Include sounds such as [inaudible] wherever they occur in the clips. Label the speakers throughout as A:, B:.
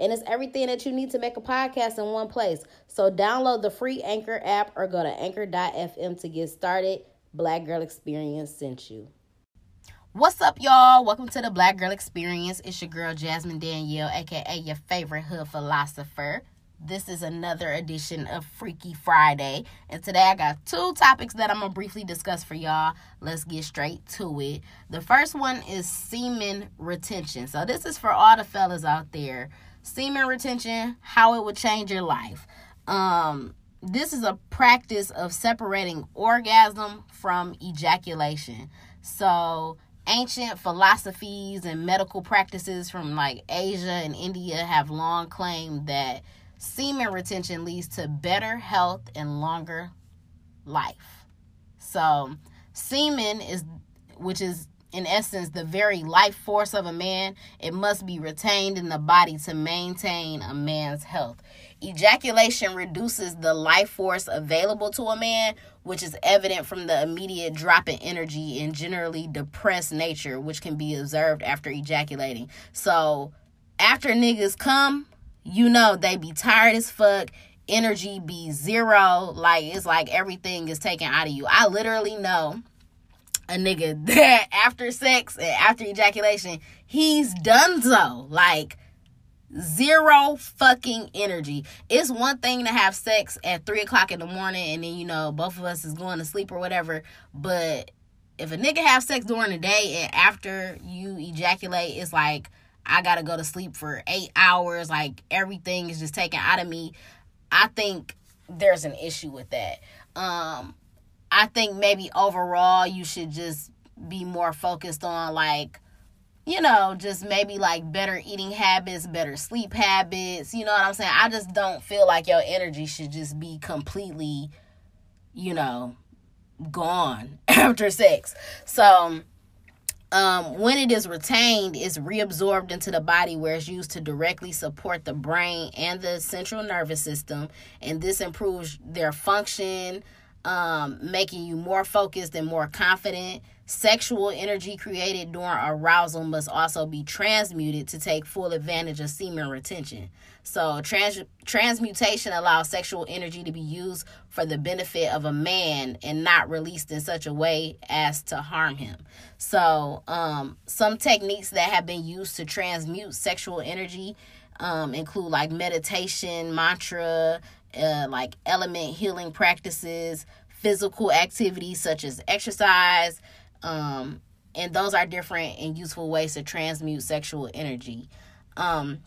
A: And it's everything that you need to make a podcast in one place. So download the free Anchor app or go to anchor.fm to get started. Black Girl Experience sent you. What's up, y'all? Welcome to the Black Girl Experience. It's your girl Jasmine Danielle, aka your favorite hood philosopher. This is another edition of Freaky Friday. And today I got two topics that I'm to briefly discuss for y'all. Let's get straight to it. The first one is semen retention. So, this is for all the fellas out there. Semen retention, how it would change your life. Um, this is a practice of separating orgasm from ejaculation. So, ancient philosophies and medical practices from like Asia and India have long claimed that semen retention leads to better health and longer life. So, semen is, which is in essence the very life force of a man, it must be retained in the body to maintain a man's health. Ejaculation reduces the life force available to a man, which is evident from the immediate drop in energy and generally depressed nature, which can be observed after ejaculating. So, after niggas come, you know they be tired as fuck energy be zero like it's like everything is taken out of you i literally know a nigga [laughs] that after sex and after ejaculation he's done so like zero fucking energy it's one thing to have sex at three o'clock in the morning and then you know both of us is going to sleep or whatever but if a nigga have sex during the day and after you ejaculate it's like I gotta go to sleep for eight hours. Like everything is just taken out of me. I think there's an issue with that. Um, I think maybe overall you should just be more focused on like, you know, just maybe like better eating habits, better sleep habits. You know what I'm saying? I just don't feel like your energy should just be completely, you know, gone [laughs] after sex. So um, when it is retained, it's reabsorbed into the body where it's used to directly support the brain and the central nervous system. And this improves their function, um, making you more focused and more confident. Sexual energy created during arousal must also be transmuted to take full advantage of semen retention. So, trans- transmutation allows sexual energy to be used for the benefit of a man and not released in such a way as to harm him. So, um, some techniques that have been used to transmute sexual energy um, include like meditation, mantra, uh, like element healing practices, physical activities such as exercise um, and those are different and useful ways to transmute sexual energy. Um,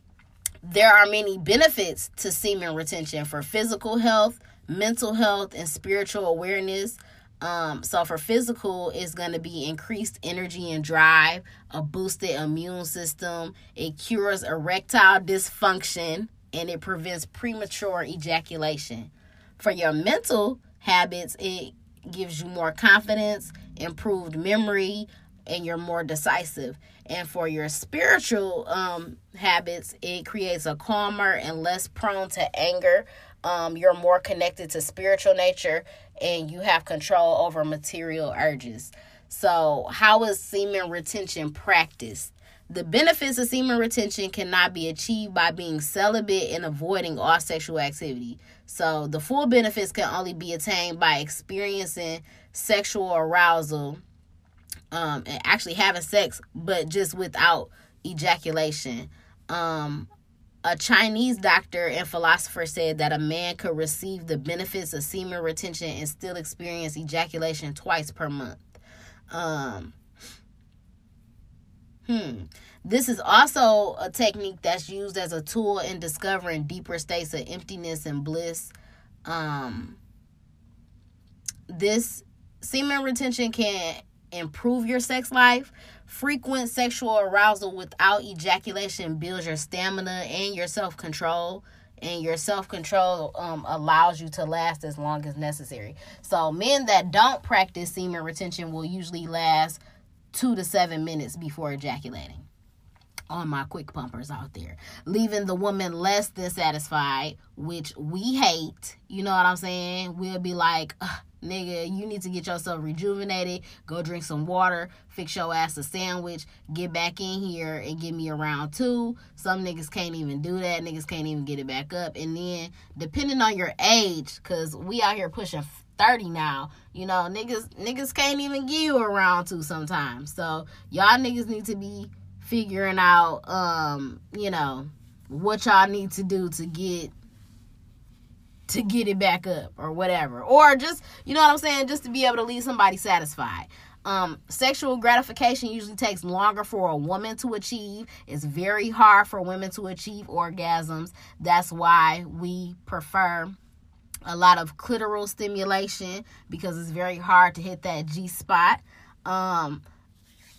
A: there are many benefits to semen retention for physical health, mental health, and spiritual awareness. Um, so for physical, it's going to be increased energy and drive, a boosted immune system. It cures erectile dysfunction and it prevents premature ejaculation. For your mental habits, it gives you more confidence, improved memory, and you're more decisive. And for your spiritual um, habits, it creates a calmer and less prone to anger. Um, you're more connected to spiritual nature and you have control over material urges. So, how is semen retention practiced? The benefits of semen retention cannot be achieved by being celibate and avoiding all sexual activity. So, the full benefits can only be attained by experiencing sexual arousal um, and actually having sex, but just without ejaculation. Um, a Chinese doctor and philosopher said that a man could receive the benefits of semen retention and still experience ejaculation twice per month. Um, Hmm. This is also a technique that's used as a tool in discovering deeper states of emptiness and bliss. Um, this semen retention can improve your sex life. Frequent sexual arousal without ejaculation builds your stamina and your self control. and your self control um, allows you to last as long as necessary. So, men that don't practice semen retention will usually last two to seven minutes before ejaculating. On my quick pumpers out there, leaving the woman less than satisfied, which we hate. You know what I'm saying? We'll be like, nigga, you need to get yourself rejuvenated, go drink some water, fix your ass a sandwich, get back in here and give me a round two. Some niggas can't even do that. Niggas can't even get it back up. And then, depending on your age, because we out here pushing 30 now, you know, niggas niggas can't even give you a round two sometimes. So, y'all niggas need to be figuring out, um, you know, what y'all need to do to get to get it back up or whatever. Or just, you know what I'm saying, just to be able to leave somebody satisfied. Um, sexual gratification usually takes longer for a woman to achieve. It's very hard for women to achieve orgasms. That's why we prefer a lot of clitoral stimulation because it's very hard to hit that G spot. Um,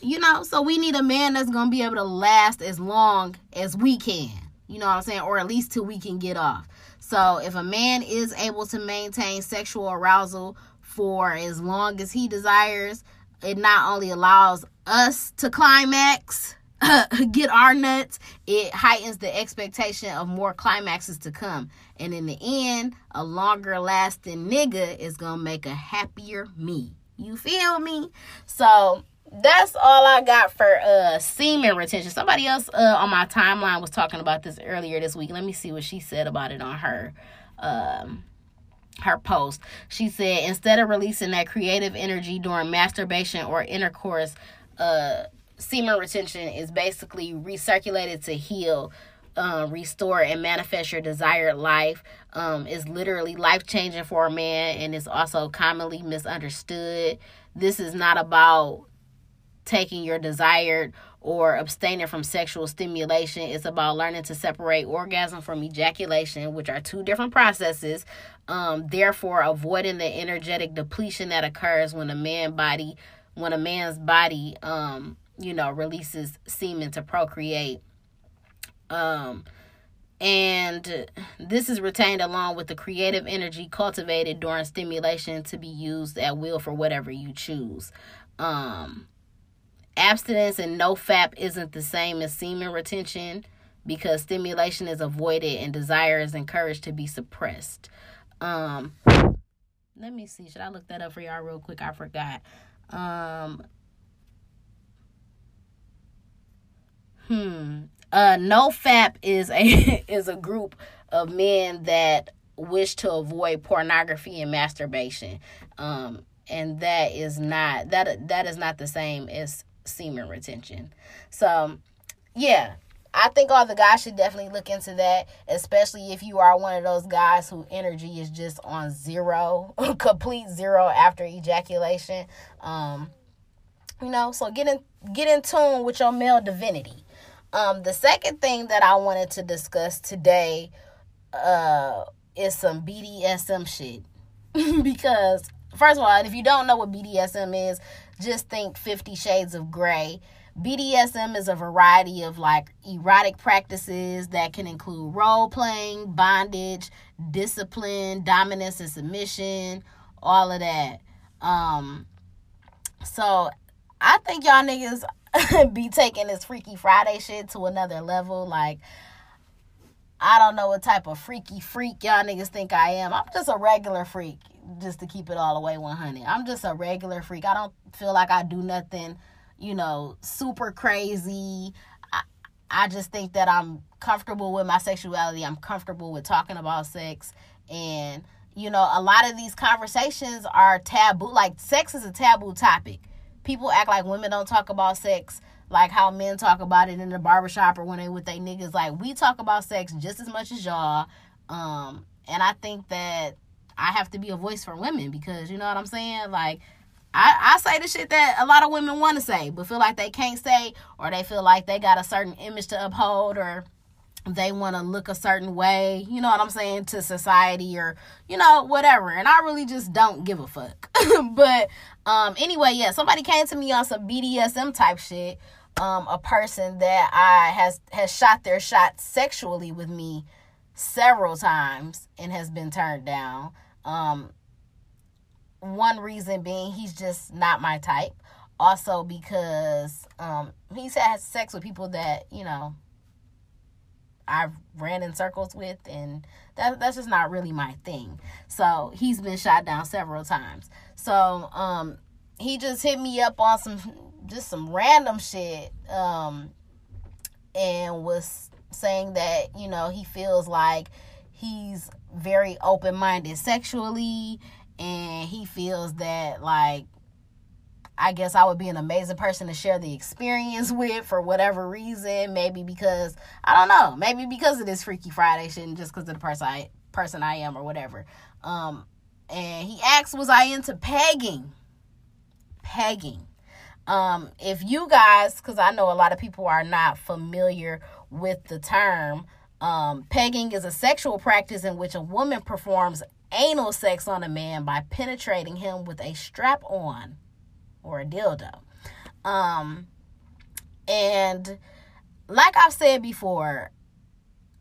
A: you know, so we need a man that's going to be able to last as long as we can. You know what I'm saying? Or at least till we can get off. So if a man is able to maintain sexual arousal for as long as he desires, it not only allows us to climax, [laughs] get our nuts, it heightens the expectation of more climaxes to come. And in the end, a longer lasting nigga is gonna make a happier me. You feel me? So that's all I got for uh semen retention. Somebody else uh on my timeline was talking about this earlier this week. Let me see what she said about it on her um her post. She said instead of releasing that creative energy during masturbation or intercourse, uh semen retention is basically recirculated to heal uh, restore and manifest your desired life um, is literally life changing for a man and is also commonly misunderstood. This is not about taking your desired or abstaining from sexual stimulation. It's about learning to separate orgasm from ejaculation, which are two different processes. Um, therefore, avoiding the energetic depletion that occurs when a man body, when a man's body, um, you know, releases semen to procreate. Um, and this is retained along with the creative energy cultivated during stimulation to be used at will for whatever you choose. Um, Abstinence and no FAP isn't the same as semen retention because stimulation is avoided and desire is encouraged to be suppressed. Um, let me see. Should I look that up for y'all real quick? I forgot. Um, hmm. Uh, no FAP is a [laughs] is a group of men that wish to avoid pornography and masturbation. Um, and that is not that that is not the same as semen retention. So, yeah, I think all the guys should definitely look into that, especially if you are one of those guys who energy is just on zero, [laughs] complete zero after ejaculation. Um, you know, so get in get in tune with your male divinity. Um, the second thing that I wanted to discuss today uh, is some BDSM shit [laughs] because first of all, if you don't know what BDSM is, just think 50 shades of Grey. BDSM is a variety of like erotic practices that can include role playing, bondage, discipline, dominance and submission, all of that. Um so I think y'all niggas [laughs] be taking this Freaky Friday shit to another level like I don't know what type of freaky freak y'all niggas think I am. I'm just a regular freak just to keep it all the way 100. I'm just a regular freak. I don't feel like I do nothing, you know, super crazy. I, I just think that I'm comfortable with my sexuality. I'm comfortable with talking about sex. And, you know, a lot of these conversations are taboo. Like, sex is a taboo topic. People act like women don't talk about sex like how men talk about it in the barbershop or when they with their niggas. Like, we talk about sex just as much as y'all. Um, and I think that I have to be a voice for women because you know what I'm saying? Like I, I say the shit that a lot of women want to say, but feel like they can't say, or they feel like they got a certain image to uphold, or they want to look a certain way, you know what I'm saying, to society, or you know, whatever. And I really just don't give a fuck. [laughs] but um, anyway, yeah, somebody came to me on some BDSM type shit. Um, a person that I has has shot their shot sexually with me several times and has been turned down. Um, one reason being he's just not my type. Also because um, he's had sex with people that you know I've ran in circles with, and that that's just not really my thing. So he's been shot down several times. So um, he just hit me up on some just some random shit, um, and was saying that you know he feels like he's very open minded sexually, and he feels that like I guess I would be an amazing person to share the experience [laughs] with for whatever reason. Maybe because I don't know. Maybe because of this Freaky Friday shit, and just because of the person I person I am or whatever. Um, and he asked, "Was I into pegging?" Pegging. Um, if you guys, because I know a lot of people are not familiar with the term, um, pegging is a sexual practice in which a woman performs anal sex on a man by penetrating him with a strap on or a dildo. Um, and like I've said before,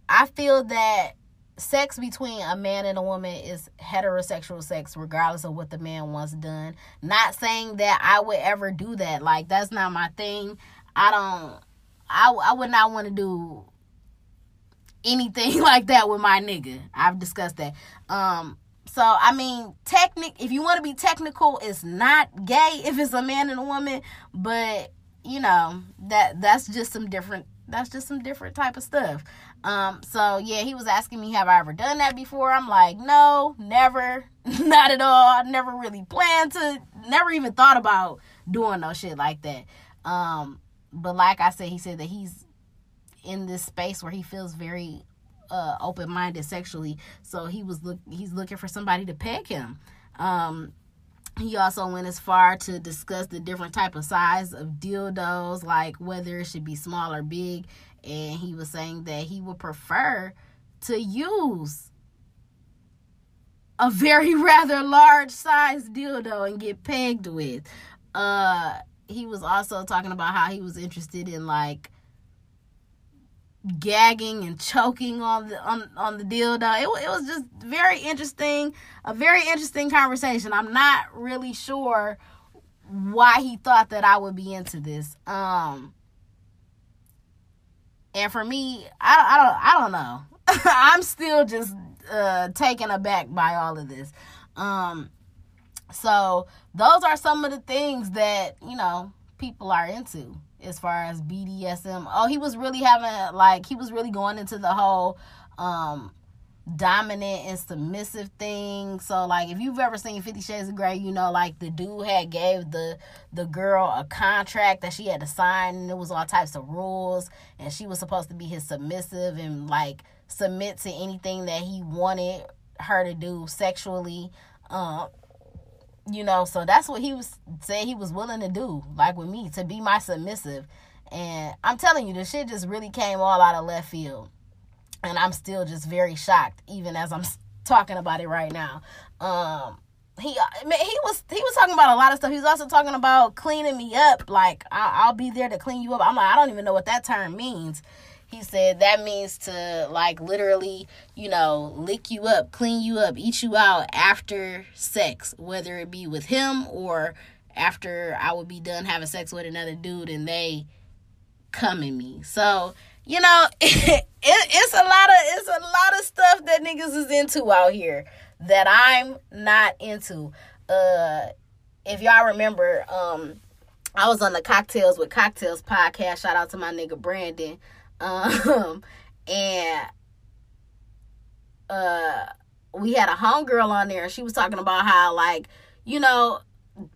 A: I feel that sex between a man and a woman is heterosexual sex regardless of what the man wants done. Not saying that i would ever do that. Like that's not my thing. I don't i, I would not want to do anything [laughs] like that with my nigga. I've discussed that. Um so I mean, technic if you want to be technical, it's not gay if it's a man and a woman, but you know, that that's just some different that's just some different type of stuff. Um so yeah, he was asking me have I ever done that before? I'm like, "No, never. [laughs] not at all. I never really planned to never even thought about doing no shit like that." Um but like I said, he said that he's in this space where he feels very uh, open minded sexually, so he was look he's looking for somebody to peg him. Um, he also went as far to discuss the different type of size of dildos, like whether it should be small or big, and he was saying that he would prefer to use a very [laughs] rather large size dildo and get pegged with. Uh, he was also talking about how he was interested in like gagging and choking on the on, on the dildo. It, it was just very interesting, a very interesting conversation. I'm not really sure why he thought that I would be into this. Um and for me, I, I don't I don't know. [laughs] I'm still just uh taken aback by all of this. Um so those are some of the things that, you know, people are into as far as BDSM. Oh, he was really having like he was really going into the whole um dominant and submissive thing. So like if you've ever seen 50 Shades of Grey, you know like the dude had gave the the girl a contract that she had to sign and it was all types of rules and she was supposed to be his submissive and like submit to anything that he wanted her to do sexually. Um you know, so that's what he was saying he was willing to do, like with me, to be my submissive. And I'm telling you, the shit just really came all out of left field. And I'm still just very shocked, even as I'm [laughs] talking about it right now. Um, he he was he was talking about a lot of stuff. He was also talking about cleaning me up. Like I, will be there to clean you up. I'm like I don't even know what that term means he said that means to like literally, you know, lick you up, clean you up, eat you out after sex, whether it be with him or after I would be done having sex with another dude and they come in me. So, you know, [laughs] it, it's a lot of it's a lot of stuff that niggas is into out here that I'm not into. Uh if y'all remember, um I was on the Cocktails with Cocktails podcast. Shout out to my nigga Brandon. Um, and uh, we had a homegirl on there. She was talking about how, like, you know,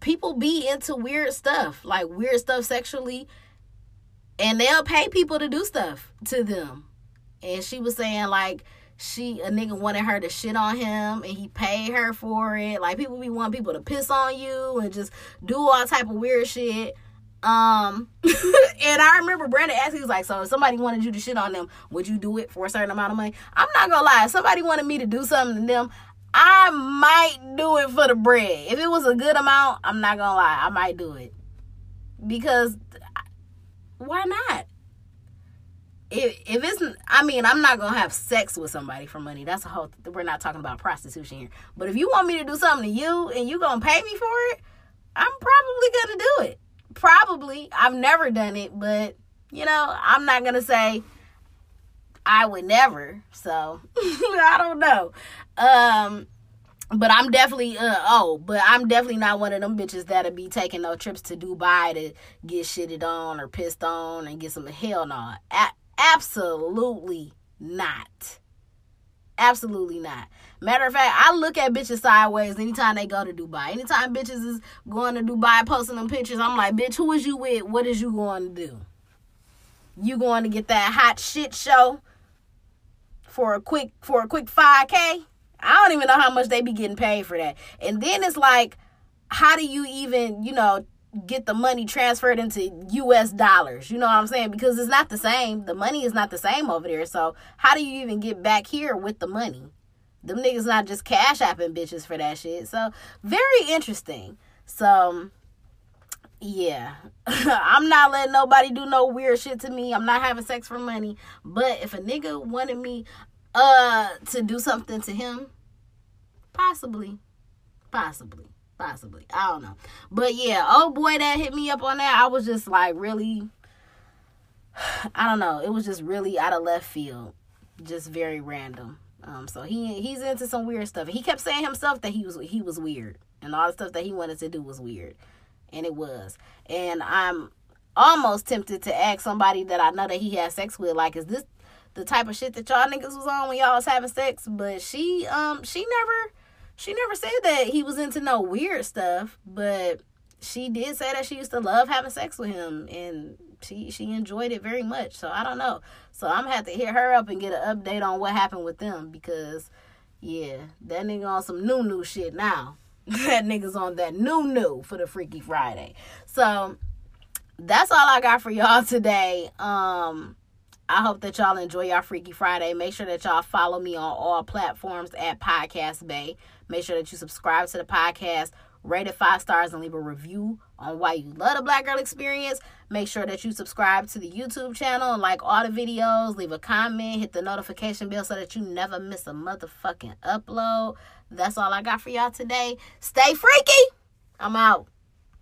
A: people be into weird stuff, like weird stuff sexually, and they'll pay people to do stuff to them. And she was saying, like, she a nigga wanted her to shit on him and he paid her for it. Like people be wanting people to piss on you and just do all type of weird shit. Um, [laughs] and I remember Brandon asked, he was like, So if somebody wanted you to shit on them, would you do it for a certain amount of money? I'm not gonna lie, if somebody wanted me to do something to them, I might do it for the bread. If it was a good amount, I'm not gonna lie, I might do it. Because why not? if, if it's i mean i'm not gonna have sex with somebody for money that's a whole we're not talking about prostitution here but if you want me to do something to you and you gonna pay me for it i'm probably gonna do it probably i've never done it but you know i'm not gonna say i would never so [laughs] i don't know um but I'm definitely uh oh, but I'm definitely not one of them bitches that'll be taking no trips to Dubai to get shitted on or pissed on and get some hell no. A- absolutely not. Absolutely not. Matter of fact, I look at bitches sideways anytime they go to Dubai. Anytime bitches is going to Dubai posting them pictures, I'm like, bitch, who is you with? What is you going to do? You going to get that hot shit show for a quick for a quick 5k? I don't even know how much they be getting paid for that. And then it's like, how do you even, you know, get the money transferred into US dollars? You know what I'm saying? Because it's not the same. The money is not the same over there. So how do you even get back here with the money? Them niggas not just cash apping bitches for that shit. So very interesting. So yeah [laughs] i'm not letting nobody do no weird shit to me i'm not having sex for money but if a nigga wanted me uh to do something to him possibly possibly possibly. I don't know. But yeah oh boy that hit me up on that i was just like really [sighs] i don't know. It was just really out of left field. Just very random. Um so he he's into some weird stuff. He kept saying himself that he was he was weird. And all the stuff that he wanted to do was weird. And it was. And i'm almost tempted to ask somebody that i know that he had sex with like is this the type of shit that y'all niggas was on when y'all was having sex. But she um she never she never said that he was into no weird stuff, but she did say that she used to love having sex with him and she she enjoyed it very much. So I don't know. So I'm gonna have to hit her up and get an update on what happened with them because yeah, that nigga on some new new shit now. [laughs] that nigga's on that new new for the Freaky Friday. So that's all I got for y'all today. Um I hope that y'all enjoy y'all Freaky Friday. Make sure that y'all follow me on all platforms at Podcast Bay. Make sure that you subscribe to the podcast, rate it five stars, and leave a review on why you love the Black Girl Experience. Make sure that you subscribe to the YouTube channel and like all the videos. Leave a comment, hit the notification bell so that you never miss a motherfucking upload. That's all I got for y'all today. Stay freaky. I'm out.